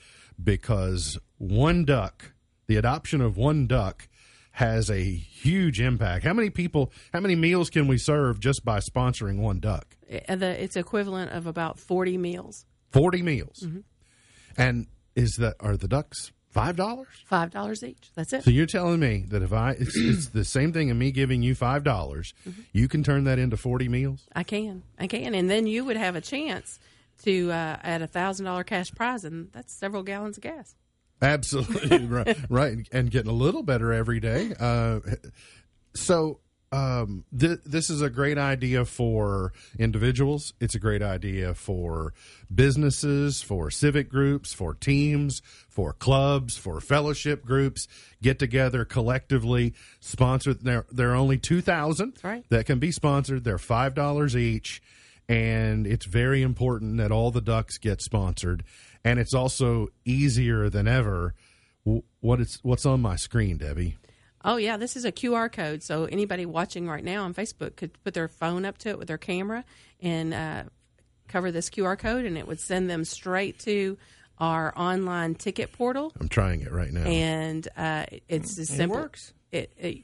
[SPEAKER 1] because one duck, the adoption of one duck, has a huge impact. How many people? How many meals can we serve just by sponsoring one duck?
[SPEAKER 2] Uh, it's equivalent of about forty meals,
[SPEAKER 1] Forty meals.
[SPEAKER 2] Mm-hmm.
[SPEAKER 1] And is that are the ducks five dollars?
[SPEAKER 2] five dollars each. That's it.
[SPEAKER 1] So you're telling me that if I, it's, it's the same thing of me giving you five dollars,
[SPEAKER 2] Mm-hmm.
[SPEAKER 1] you can turn that into forty meals.
[SPEAKER 2] I can, I can, and then you would have a chance to uh, add a thousand dollar cash prize, and that's several gallons of gas.
[SPEAKER 1] Absolutely right, right, and getting a little better every day. Uh, so um, th- this is a great idea for individuals. It's a great idea for businesses, for civic groups, for teams, for clubs, for fellowship groups. Get together collectively, sponsor. There, there are only two thousand
[SPEAKER 2] right.
[SPEAKER 1] that can be sponsored. They're five dollars each, and it's very important that all the ducks get sponsored. And it's also easier than ever. W- What it's what's on my screen, Debbie?
[SPEAKER 2] Oh yeah, this is a QR code, so anybody watching right now on Facebook could put their phone up to it with their camera and uh, cover this QR code, and it would send them straight to our online ticket portal.
[SPEAKER 1] I'm trying it right now.
[SPEAKER 2] And uh, it's as
[SPEAKER 3] And it works.
[SPEAKER 2] It, it,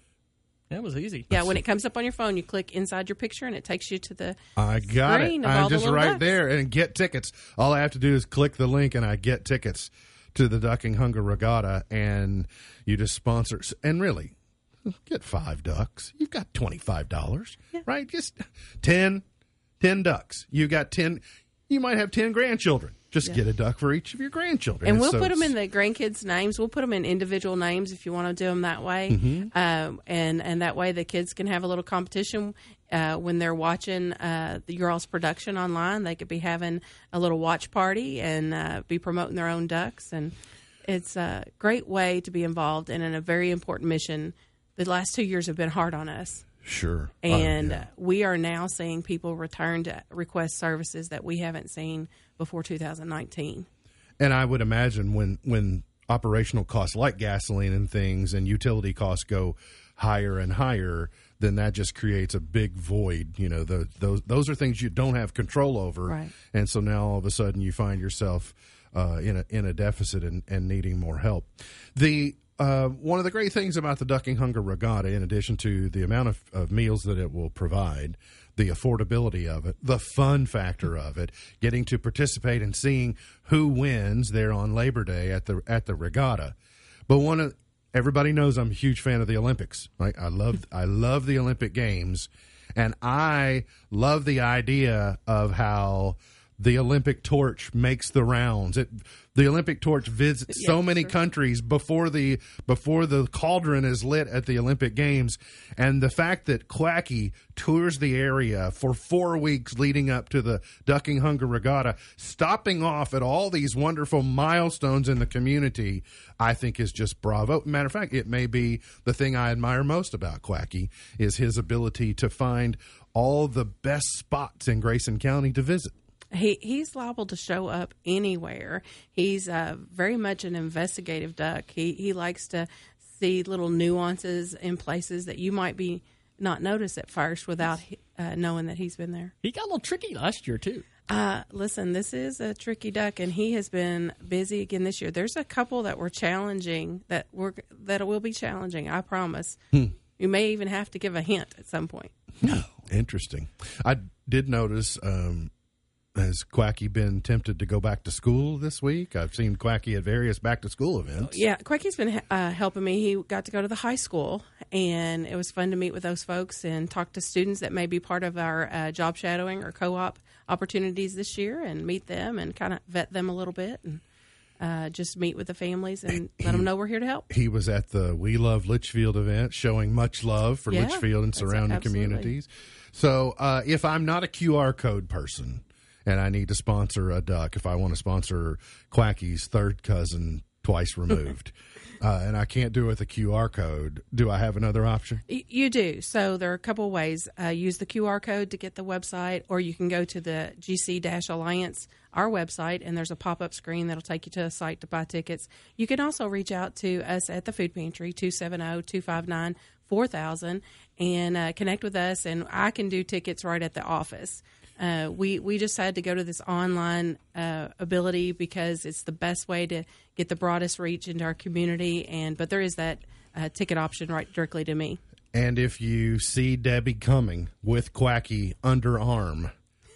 [SPEAKER 3] That was easy.
[SPEAKER 2] yeah, when it comes up on your phone, you click inside your picture, and it takes you to the
[SPEAKER 1] I got
[SPEAKER 2] screen
[SPEAKER 1] it.
[SPEAKER 2] of
[SPEAKER 1] I'm just
[SPEAKER 2] little
[SPEAKER 1] right
[SPEAKER 2] ducks.
[SPEAKER 1] there and get tickets. All I have to do is click the link and I get tickets to the Ducking Hunger Regatta and you just sponsor and really get five ducks. You've got twenty five dollars. Right? Just 10, 10 ducks. You got ten you might have ten grandchildren. Just get a duck for each of your grandchildren.
[SPEAKER 2] And we'll
[SPEAKER 1] so
[SPEAKER 2] put them in the grandkids' names. We'll put them in individual names if you want to do them that way.
[SPEAKER 1] Mm-hmm.
[SPEAKER 2] Um, and and that way the kids can have a little competition uh, when they're watching uh, the Urals production online. They could be having a little watch party and uh, be promoting their own ducks. And it's a great way to be involved and in a very important mission. The last two years have been hard on us.
[SPEAKER 1] Sure.
[SPEAKER 2] And
[SPEAKER 1] yeah.
[SPEAKER 2] we are now seeing people return to request services that we haven't seen before 2019.
[SPEAKER 1] And I would imagine when when operational costs like gasoline and things and utility costs go higher and higher, then that just creates a big void. You know, the, those those are things you don't have control over,
[SPEAKER 2] Right.
[SPEAKER 1] and so now all of a sudden you find yourself uh, in a in a deficit and, and needing more help. The uh, one of the great things about the Ducking Hunger Regatta, in addition to the amount of, of meals that it will provide, the affordability of it, the fun factor of it, getting to participate and seeing who wins there on Labor Day at the at the regatta. But one of everybody knows I'm a huge fan of the Olympics. Right? I love I love the Olympic Games, and I love the idea of how the Olympic torch makes the rounds. It the Olympic torch visits so many countries before the before the cauldron is lit at the Olympic Games, and the fact that Quacky tours the area for four weeks leading up to the Ducking Hunger Regatta, stopping off at all these wonderful milestones in the community, I think is just bravo. Matter of fact, it may be the thing I admire most about Quacky is his ability to find all the best spots in Grayson County to visit.
[SPEAKER 2] He he's liable to show up anywhere. He's uh, very much an investigative duck. He he likes to see little nuances in places that you might be not notice at first without uh, knowing that he's been there.
[SPEAKER 3] He got a little tricky last year too.
[SPEAKER 2] Uh, listen, this is a tricky duck, and he has been busy again this year. There's a couple that were challenging that were that will be challenging. I promise. You may even have to give a hint at some point.
[SPEAKER 1] No, Interesting. I did notice. Um, has Quacky been tempted to go back to school this week? I've seen Quacky at various back to school events.
[SPEAKER 2] Yeah, Quacky's been uh, helping me. He got to go to the high school, and it was fun to meet with those folks and talk to students that may be part of our uh, job shadowing or co-op opportunities this year, and meet them and kind of vet them a little bit, and uh, just meet with the families and let them know we're here to help.
[SPEAKER 1] He was at the We Love Leitchfield event, showing much love for
[SPEAKER 2] Yeah,
[SPEAKER 1] Leitchfield and surrounding
[SPEAKER 2] absolutely.
[SPEAKER 1] communities. So, uh, if I'm not a QR code person and I need to sponsor a duck, if I want to sponsor Quacky's third cousin twice removed, uh, and I can't do it with a QR code, do I have another option?
[SPEAKER 2] You do. So there are a couple of ways. Uh, use the QR code to get the website, or you can go to the GC Alliance, our website, and there's a pop up screen that'll take you to a site to buy tickets. You can also reach out to us at the food pantry, oh, 270 259 4000, and uh, connect with us. And I can do tickets right at the office. Uh, we we just had to go to this online uh, ability because it's the best way to get the broadest reach into our community. And but there is that uh, ticket option right directly to me.
[SPEAKER 1] And if you see Debbie coming with Quacky underarm,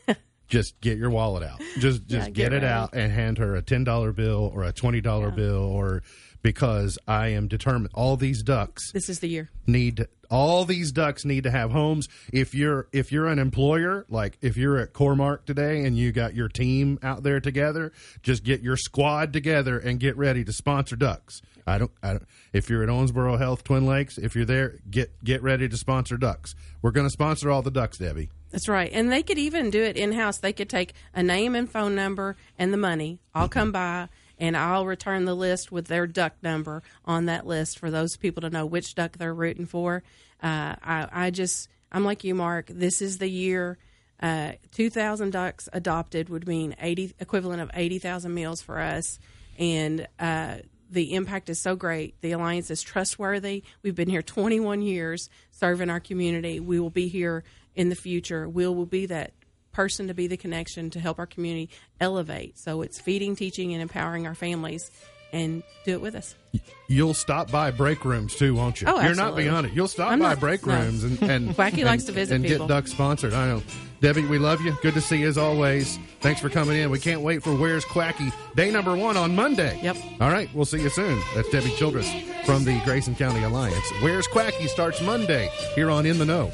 [SPEAKER 1] just get your wallet out. Just just
[SPEAKER 2] Yeah,
[SPEAKER 1] get,
[SPEAKER 2] get
[SPEAKER 1] it
[SPEAKER 2] ready.
[SPEAKER 1] out and hand her a ten dollar bill or a twenty dollar bill or because I am determined all these ducks
[SPEAKER 2] This is the year.
[SPEAKER 1] need all these ducks need to have homes. If you're if you're an employer, like if you're at Cormark today and you got your team out there together, just get your squad together and get ready to sponsor ducks. I don't I don't if you're at Owensboro Health Twin Lakes, if you're there, get get ready to sponsor ducks. We're going to sponsor all the ducks, Debbie.
[SPEAKER 2] That's right. And they could even do it in house. They could take a name and phone number and the money. I'll come by and I'll return the list with their duck number on that list for those people to know which duck they're rooting for. Uh, I, I just, I'm like you, Mark. This is the year. Uh, 2,000 ducks adopted would mean 80 equivalent of 80,000 meals for us. And uh, the impact is so great. The alliance is trustworthy. We've been here 21 years serving our community. We will be here in the future. We will be that person to be the connection to help our community elevate. So it's feeding, teaching, and empowering our families. And do it with us.
[SPEAKER 1] You'll stop by break rooms too, won't you?
[SPEAKER 2] Oh,
[SPEAKER 1] You're not
[SPEAKER 2] absolutely.
[SPEAKER 1] beyond it. You'll stop
[SPEAKER 2] I'm
[SPEAKER 1] by
[SPEAKER 2] not-
[SPEAKER 1] break
[SPEAKER 2] no.
[SPEAKER 1] rooms and and
[SPEAKER 2] Quacky
[SPEAKER 1] and-
[SPEAKER 2] likes to visit
[SPEAKER 1] and
[SPEAKER 2] people.
[SPEAKER 1] get duck sponsored. I know, Debbie. We love you. Good to see you as always. Thanks for coming in. We can't wait for Where's Quacky Day number one on Monday.
[SPEAKER 2] Yep.
[SPEAKER 1] All right, we'll see you soon. That's Debbie Childress from the Grayson County Alliance. Where's Quacky starts Monday here on In the Know.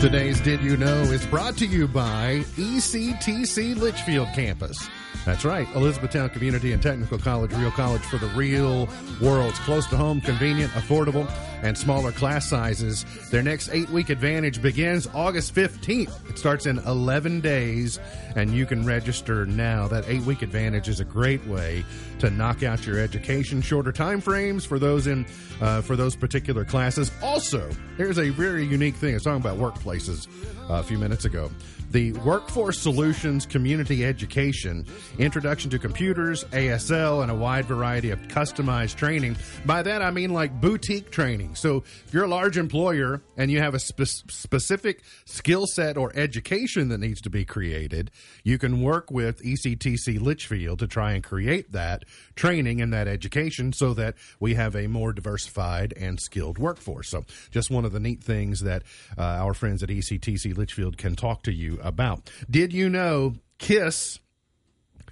[SPEAKER 1] Today's Did You Know is brought to you by ECTC Leitchfield Campus. That's right, Elizabethtown Community and Technical College, real college for the real world. It's close to home, convenient, affordable, and smaller class sizes. Their next eight week advantage begins August 15th. It starts in 11 days, and you can register now. That eight week advantage is a great way to knock out your education, shorter time frames for those in uh, for those particular classes. Also, here's a very unique thing. I was talking about workplaces uh, a few minutes ago. The Workforce Solutions Community Education, Introduction to Computers, ASL, and a wide variety of customized training. By that, I mean like boutique training. So if you're a large employer and you have a spe- specific skill set or education that needs to be created, you can work with ECTC Leitchfield to try and create that training and that education so that we have a more diversified and skilled workforce. So just one of the neat things that uh, our friends at ECTC Leitchfield can talk to you about. Did you know KISS?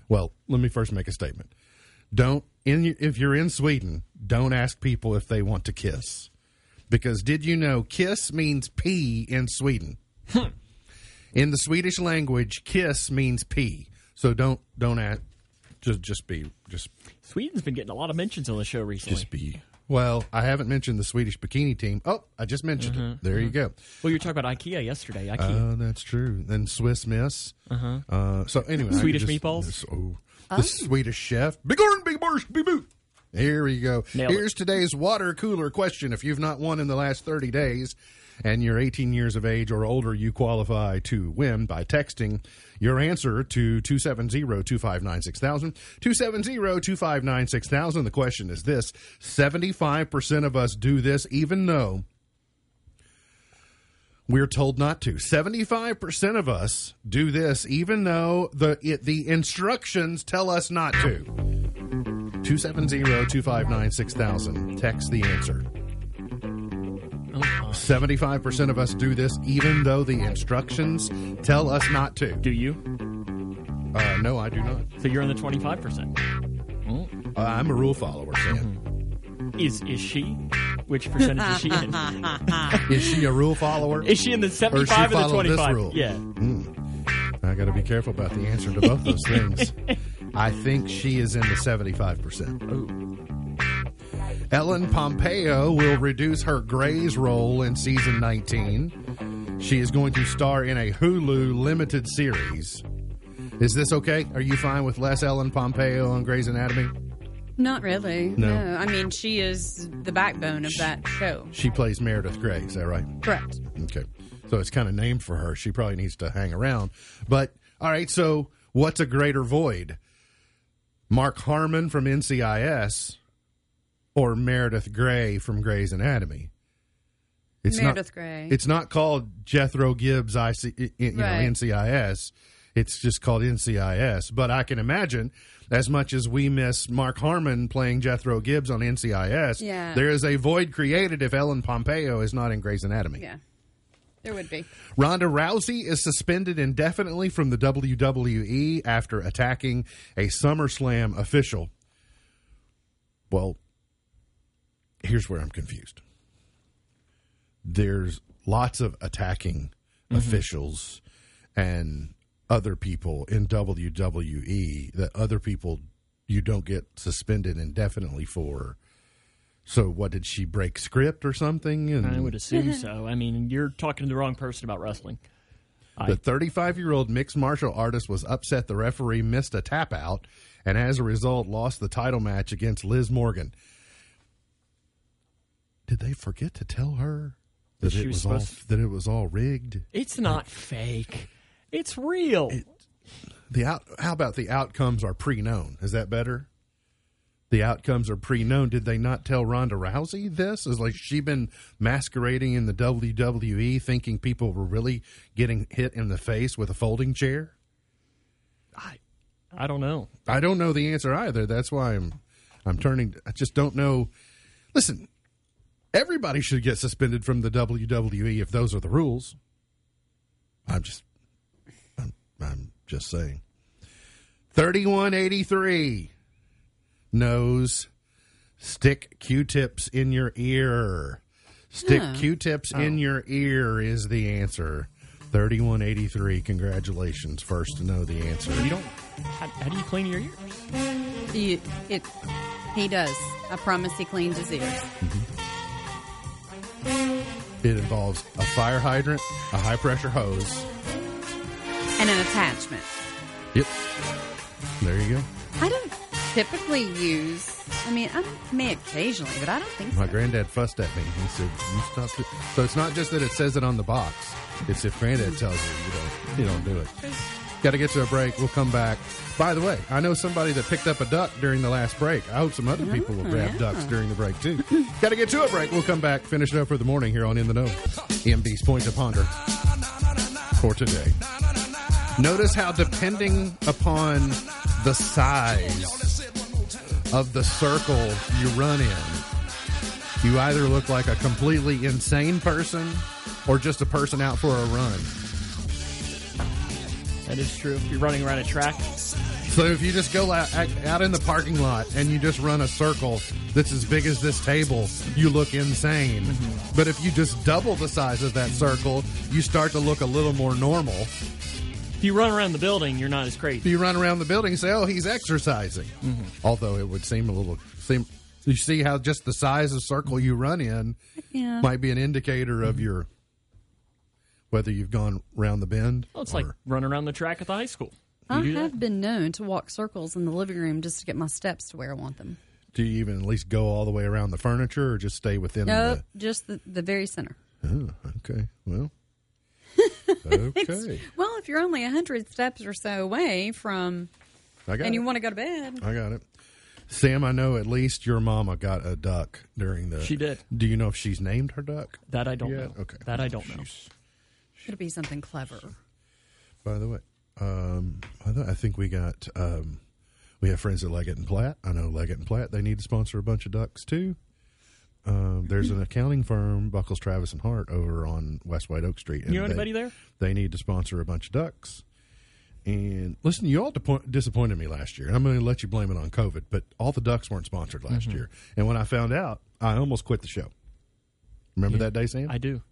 [SPEAKER 1] Well, let me first make a statement. Don't in if you're in Sweden, don't ask people if they want to kiss. Because did you know kiss means pee in Sweden? Hmm. in the Swedish language, kiss means pee. So don't don't ask just just be just
[SPEAKER 3] Sweden's been getting a lot of mentions on the show recently.
[SPEAKER 1] just be well, I haven't mentioned the Swedish bikini team. Oh, I just mentioned it. There you go.
[SPEAKER 3] well, you were talking about IKEA yesterday. IKEA.
[SPEAKER 1] Oh, that's true. Then Swiss Miss. Uh-huh. Uh, so anyway,
[SPEAKER 3] Swedish
[SPEAKER 1] just-
[SPEAKER 3] meatballs?
[SPEAKER 1] this- oh, the Swedish chef. Big Orn, big borscht, big boot. Here we go.
[SPEAKER 3] Nailed it.
[SPEAKER 1] Here's today's water cooler question. If you've not won in the last 30 days and you're 18 years of age or older, you qualify to win by texting your answer to 270-259-6000. 270-259-6000. The question is this. 75% of us do this even though we're told not to. 75% of us do this even though the it, the instructions tell us not to. 270-259-6000. Text the answer.
[SPEAKER 3] Oh,
[SPEAKER 1] 75% of us do this even though the instructions tell us not to.
[SPEAKER 3] Do you?
[SPEAKER 1] Uh, no, I do not.
[SPEAKER 3] So you're in the 25%.
[SPEAKER 1] Uh, I'm a rule follower, Sam.
[SPEAKER 3] Is is she? Which percentage is she in?
[SPEAKER 1] Is she a rule follower?
[SPEAKER 3] Is she in the 75 or, the
[SPEAKER 1] follow this
[SPEAKER 3] 25?
[SPEAKER 1] rule?
[SPEAKER 3] Yeah.
[SPEAKER 1] I got to be careful about the answer to both those things. I think she is in the 75%. Ellen Pompeo will reduce her Grey's role in season 19. She is going to star in a Hulu limited series. Is this okay? Are you fine with less Ellen Pompeo on Grey's Anatomy?
[SPEAKER 4] Not really.
[SPEAKER 1] No.
[SPEAKER 4] No. I mean, she is the backbone of that show.
[SPEAKER 1] She plays Meredith Grey, is that right?
[SPEAKER 4] Correct.
[SPEAKER 1] Okay. So it's kind of named for her. She probably needs to hang around. But all right, so what's a greater void? Mark Harmon from NCIS or Meredith Grey from Grey's Anatomy? It's
[SPEAKER 4] Meredith
[SPEAKER 1] not,
[SPEAKER 4] Grey.
[SPEAKER 1] It's not called Jethro Gibbs IC, you know,
[SPEAKER 4] Right.
[SPEAKER 1] NCIS. It's just called NCIS. But I can imagine, as much as we miss Mark Harmon playing Jethro Gibbs on NCIS,
[SPEAKER 4] Yeah.
[SPEAKER 1] there is a void created if Ellen Pompeo is not in Grey's Anatomy.
[SPEAKER 4] Yeah. There would be.
[SPEAKER 1] Ronda Rousey is suspended indefinitely from the WWE after attacking a SummerSlam official. Well, here's where I'm confused. There's lots of attacking mm-hmm. officials and other people in WWE that other people you don't get suspended indefinitely for. So, what did she break script or something? And
[SPEAKER 3] I would assume so. I mean, you're talking to the wrong person about wrestling.
[SPEAKER 1] The 35 year old mixed martial artist was upset the referee missed a tap out and as a result lost the title match against Liv Morgan. Did they forget to tell her that
[SPEAKER 3] That
[SPEAKER 1] it
[SPEAKER 3] was
[SPEAKER 1] all
[SPEAKER 3] supposed
[SPEAKER 1] that it was all rigged?
[SPEAKER 3] It's not fake. It's real.
[SPEAKER 1] The out how about the outcomes are pre known? Is that better? The outcomes are pre known. Did they not tell Ronda Rousey this? Is like she been masquerading in the WWE thinking people were really getting hit in the face with a folding chair?
[SPEAKER 3] I, I don't know.
[SPEAKER 1] I don't know the answer either. That's why I'm I'm turning I just don't know. Listen, everybody should get suspended from the WWE if those are the rules. I'm just I'm, I'm just saying. 3183 knows stick Q-tips in your ear. Stick
[SPEAKER 4] Huh.
[SPEAKER 1] Q-tips in oh. your ear is the answer. 3183. Congratulations. First to know the answer.
[SPEAKER 3] You don't. How, how do you clean your ears?
[SPEAKER 4] You, it, he does. I promise he cleans his ears. Mm-hmm.
[SPEAKER 1] It involves a fire hydrant, a high pressure hose.
[SPEAKER 4] And an attachment.
[SPEAKER 1] Yep. There you go.
[SPEAKER 4] I don't typically use, I mean, I may occasionally, but I don't think so.
[SPEAKER 1] My granddad fussed at me. He said, "You stop." it." So it's not just that it says it on the box. It's if granddad hmm. tells you, you don't, you don't do it. Got to get to a break. We'll come back. By the way, I know somebody that picked up a duck during the last break. I hope some other people will oh, grab
[SPEAKER 4] yeah.
[SPEAKER 1] ducks during the break too. Got to get to a break. We'll come back, finish it up for the morning here on In the Know. EMB's Point to Ponder for today. Notice how, depending upon the size of the circle you run in, you either look like a completely insane person or just a person out for a run.
[SPEAKER 3] That is true. If you're running around a track.
[SPEAKER 1] So if you just go out, out in the parking lot and you just run a circle that's as big as this table, you look insane. Mm-hmm. But if you just double the size of that circle, you start to look a little more normal.
[SPEAKER 3] If you run around the building, you're not as crazy.
[SPEAKER 1] If you run around the building and say, "Oh, he's exercising," mm-hmm. although it would seem a little seem. You see how just the size of circle you run in
[SPEAKER 4] Yeah.
[SPEAKER 1] might be an indicator of your whether you've gone round the bend.
[SPEAKER 3] Well, it's
[SPEAKER 1] or-
[SPEAKER 3] like running around the track at the high school. You
[SPEAKER 4] I
[SPEAKER 3] do that?
[SPEAKER 4] have been known to walk circles in the living room just to get my steps to where I want them.
[SPEAKER 1] do you even at least go all the way around the furniture, or just stay within
[SPEAKER 4] Nope, just the, the very center.
[SPEAKER 1] Oh, okay, well, okay,
[SPEAKER 4] Well, if you're only a 100 steps or so away from,
[SPEAKER 1] I got
[SPEAKER 4] and
[SPEAKER 1] it.
[SPEAKER 4] you want to go to bed,
[SPEAKER 1] I got it. Sam, I know at least your mama got a duck during the.
[SPEAKER 3] She did.
[SPEAKER 1] Do you know if she's named her duck?
[SPEAKER 3] That I don't
[SPEAKER 1] Yeah,
[SPEAKER 3] know.
[SPEAKER 1] okay.
[SPEAKER 3] That I don't know.
[SPEAKER 4] it'll be something clever.
[SPEAKER 1] By the way, um, I, th- I think we got um, we have friends at Leggett and Platt. I know Leggett and Platt. They need to sponsor a bunch of ducks too. Um, there's an accounting firm, Buckles, Travis and Hart, over on West White Oak Street. and
[SPEAKER 3] You know
[SPEAKER 1] they-
[SPEAKER 3] anybody there?
[SPEAKER 1] They need to sponsor a bunch of ducks. And listen, you all depo- disappointed me last year. I'm going to let you blame it on COVID, but all the ducks weren't sponsored last
[SPEAKER 3] Mm-hmm.
[SPEAKER 1] year. And when I found out, I almost quit the show. Remember that day, Sam?
[SPEAKER 3] I do.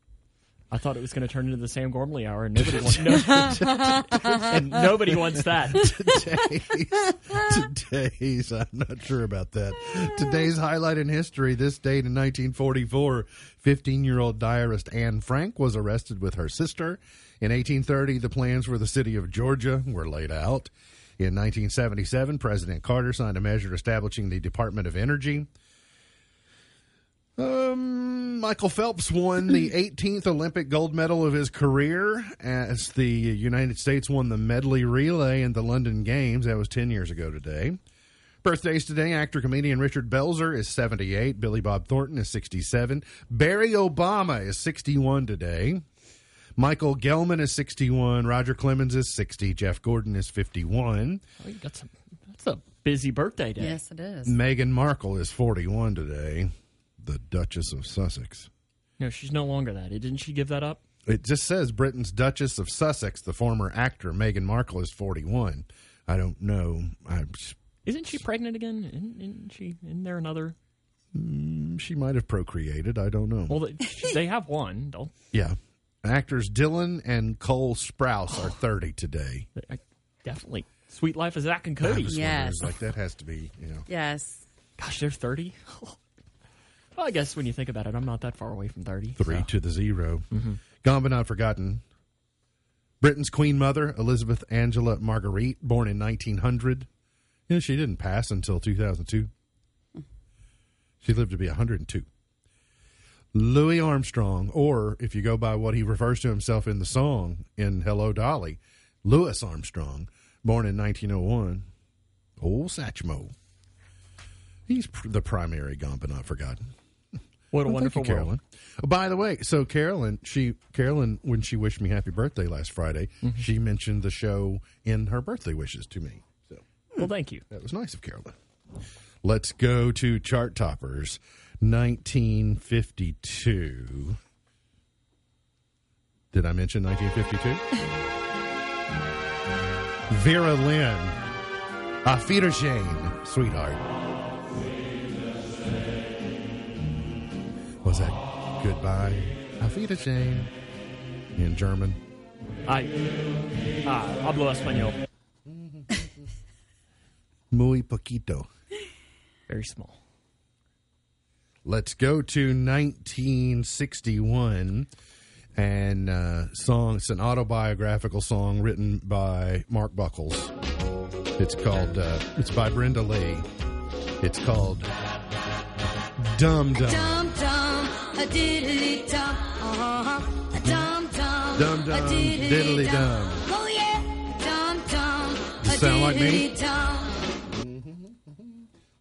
[SPEAKER 3] I thought it was going to turn into the Sam Gormley hour, and nobody wants no, and nobody wants that.
[SPEAKER 1] today's, today's i'm not sure about that. Today's highlight in history this date in 1944 15-year-old diarist anne frank was arrested with her sister. In 1830 the plans for the city of georgia were laid out. In 1977 president carter signed a measure establishing the department of energy um, Michael Phelps won the 18th Olympic gold medal of his career as the United States won the medley relay in the London Games. That was 10 years ago today. Birthdays today actor comedian Richard Belzer is 78, Billy Bob Thornton is 67, Barry Obama is 61 today. Michael Gelman is 61, Roger Clemens is 60, Jeff Gordon is 51,
[SPEAKER 3] Oh, you got some. That's a busy birthday day.
[SPEAKER 4] Yes, it is.
[SPEAKER 1] Meghan Markle is 41 today, the Duchess of Sussex.
[SPEAKER 3] No, she's no longer that. Didn't she give that up?
[SPEAKER 1] It just says Britain's Duchess of Sussex, the former actor Meghan Markle, is 41. I don't know. I,
[SPEAKER 3] Isn't she pregnant again? Isn't, isn't she? Isn't there another?
[SPEAKER 1] Mm, she might have procreated. I don't know.
[SPEAKER 3] Well, they, they have one. Don't
[SPEAKER 1] yeah. Actors Dylan and Cole Sprouse are 30 today.
[SPEAKER 3] I, definitely. Sweet Life of Zach and
[SPEAKER 1] I
[SPEAKER 3] Cody.
[SPEAKER 1] was
[SPEAKER 4] Yes.
[SPEAKER 1] Like, that has to be, you know.
[SPEAKER 4] Yes.
[SPEAKER 3] Gosh, they're thirty. well, I guess when you think about it, I'm not that far away from thirty.
[SPEAKER 1] Three
[SPEAKER 3] so.
[SPEAKER 1] to the 0 mm-hmm. Gone but not forgotten. Britain's Queen Mother, Elizabeth Angela Marguerite, born in 1900. You know, she didn't pass until 2002. She lived to be 102. Louis Armstrong, or if you go by what he refers to himself in the song in Hello Dolly, Louis Armstrong, born in 1901. Old Satchmo. He's pr- the primary gone but not forgotten.
[SPEAKER 3] What a
[SPEAKER 1] Well,
[SPEAKER 3] wonderful
[SPEAKER 1] thank you. Carolyn. By the way, so Carolyn, she Carolyn, when she wished me happy birthday last Friday,
[SPEAKER 3] Mm-hmm.
[SPEAKER 1] she mentioned the show in her birthday wishes to me. So
[SPEAKER 3] Well, thank you.
[SPEAKER 1] that was nice of Carolyn. Let's go to chart toppers, 1952. Did I mention 1952? Vera Lynn, Auf Wiedersehen, sweetheart. Was that goodbye. Auf Wiedersehen in German.
[SPEAKER 3] I ah, hablo español.
[SPEAKER 1] Muy poquito.
[SPEAKER 3] Very small.
[SPEAKER 1] Let's go to 1961 and uh, song. It's an autobiographical song written by Mark Buckles. It's called. Uh, it's by Brenda Lee. It's called Dum Dum.
[SPEAKER 5] Dum dum, a diddly dum, uh-huh. A dum dum,
[SPEAKER 1] Dum dum,
[SPEAKER 5] a diddly
[SPEAKER 1] diddly dum.
[SPEAKER 5] Oh yeah, dum dum,
[SPEAKER 1] You
[SPEAKER 5] a
[SPEAKER 1] sound like me?
[SPEAKER 5] dum.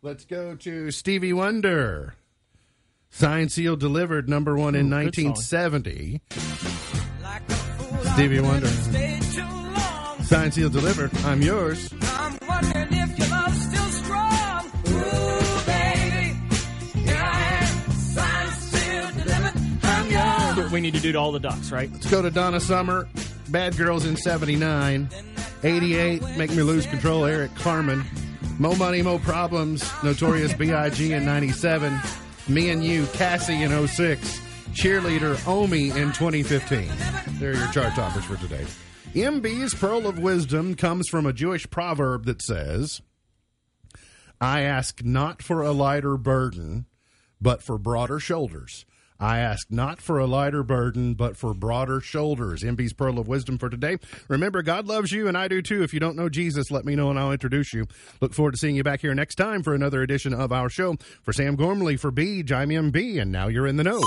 [SPEAKER 1] Let's go to Stevie Wonder. Signed, sealed, delivered, number one in
[SPEAKER 3] Ooh, good song.
[SPEAKER 1] 1970. Stevie Wonder. Signed, sealed, delivered. I'm yours.
[SPEAKER 3] We need to do to all the ducks, right?
[SPEAKER 1] Let's go to Donna Summer. Bad Girls in 79. 88, Make Me Lose Control, Eric Carmen. Mo Money, Mo Problems, Notorious B.I.G. in 97. Me and You, Cassie in 06. Cheerleader, Omi in 2015. There are your chart toppers for today. MB's Pearl of Wisdom comes from a Jewish proverb that says, I ask not for a lighter burden, but for broader shoulders. I ask not for a lighter burden, but for broader shoulders. MB's Pearl of Wisdom for today. Remember, God loves you, and I do too. If you don't know Jesus, let me know and I'll introduce you. Look forward to seeing you back here next time for another edition of our show. For Sam Gormley, for Beej, I'm MB, and now you're in the know.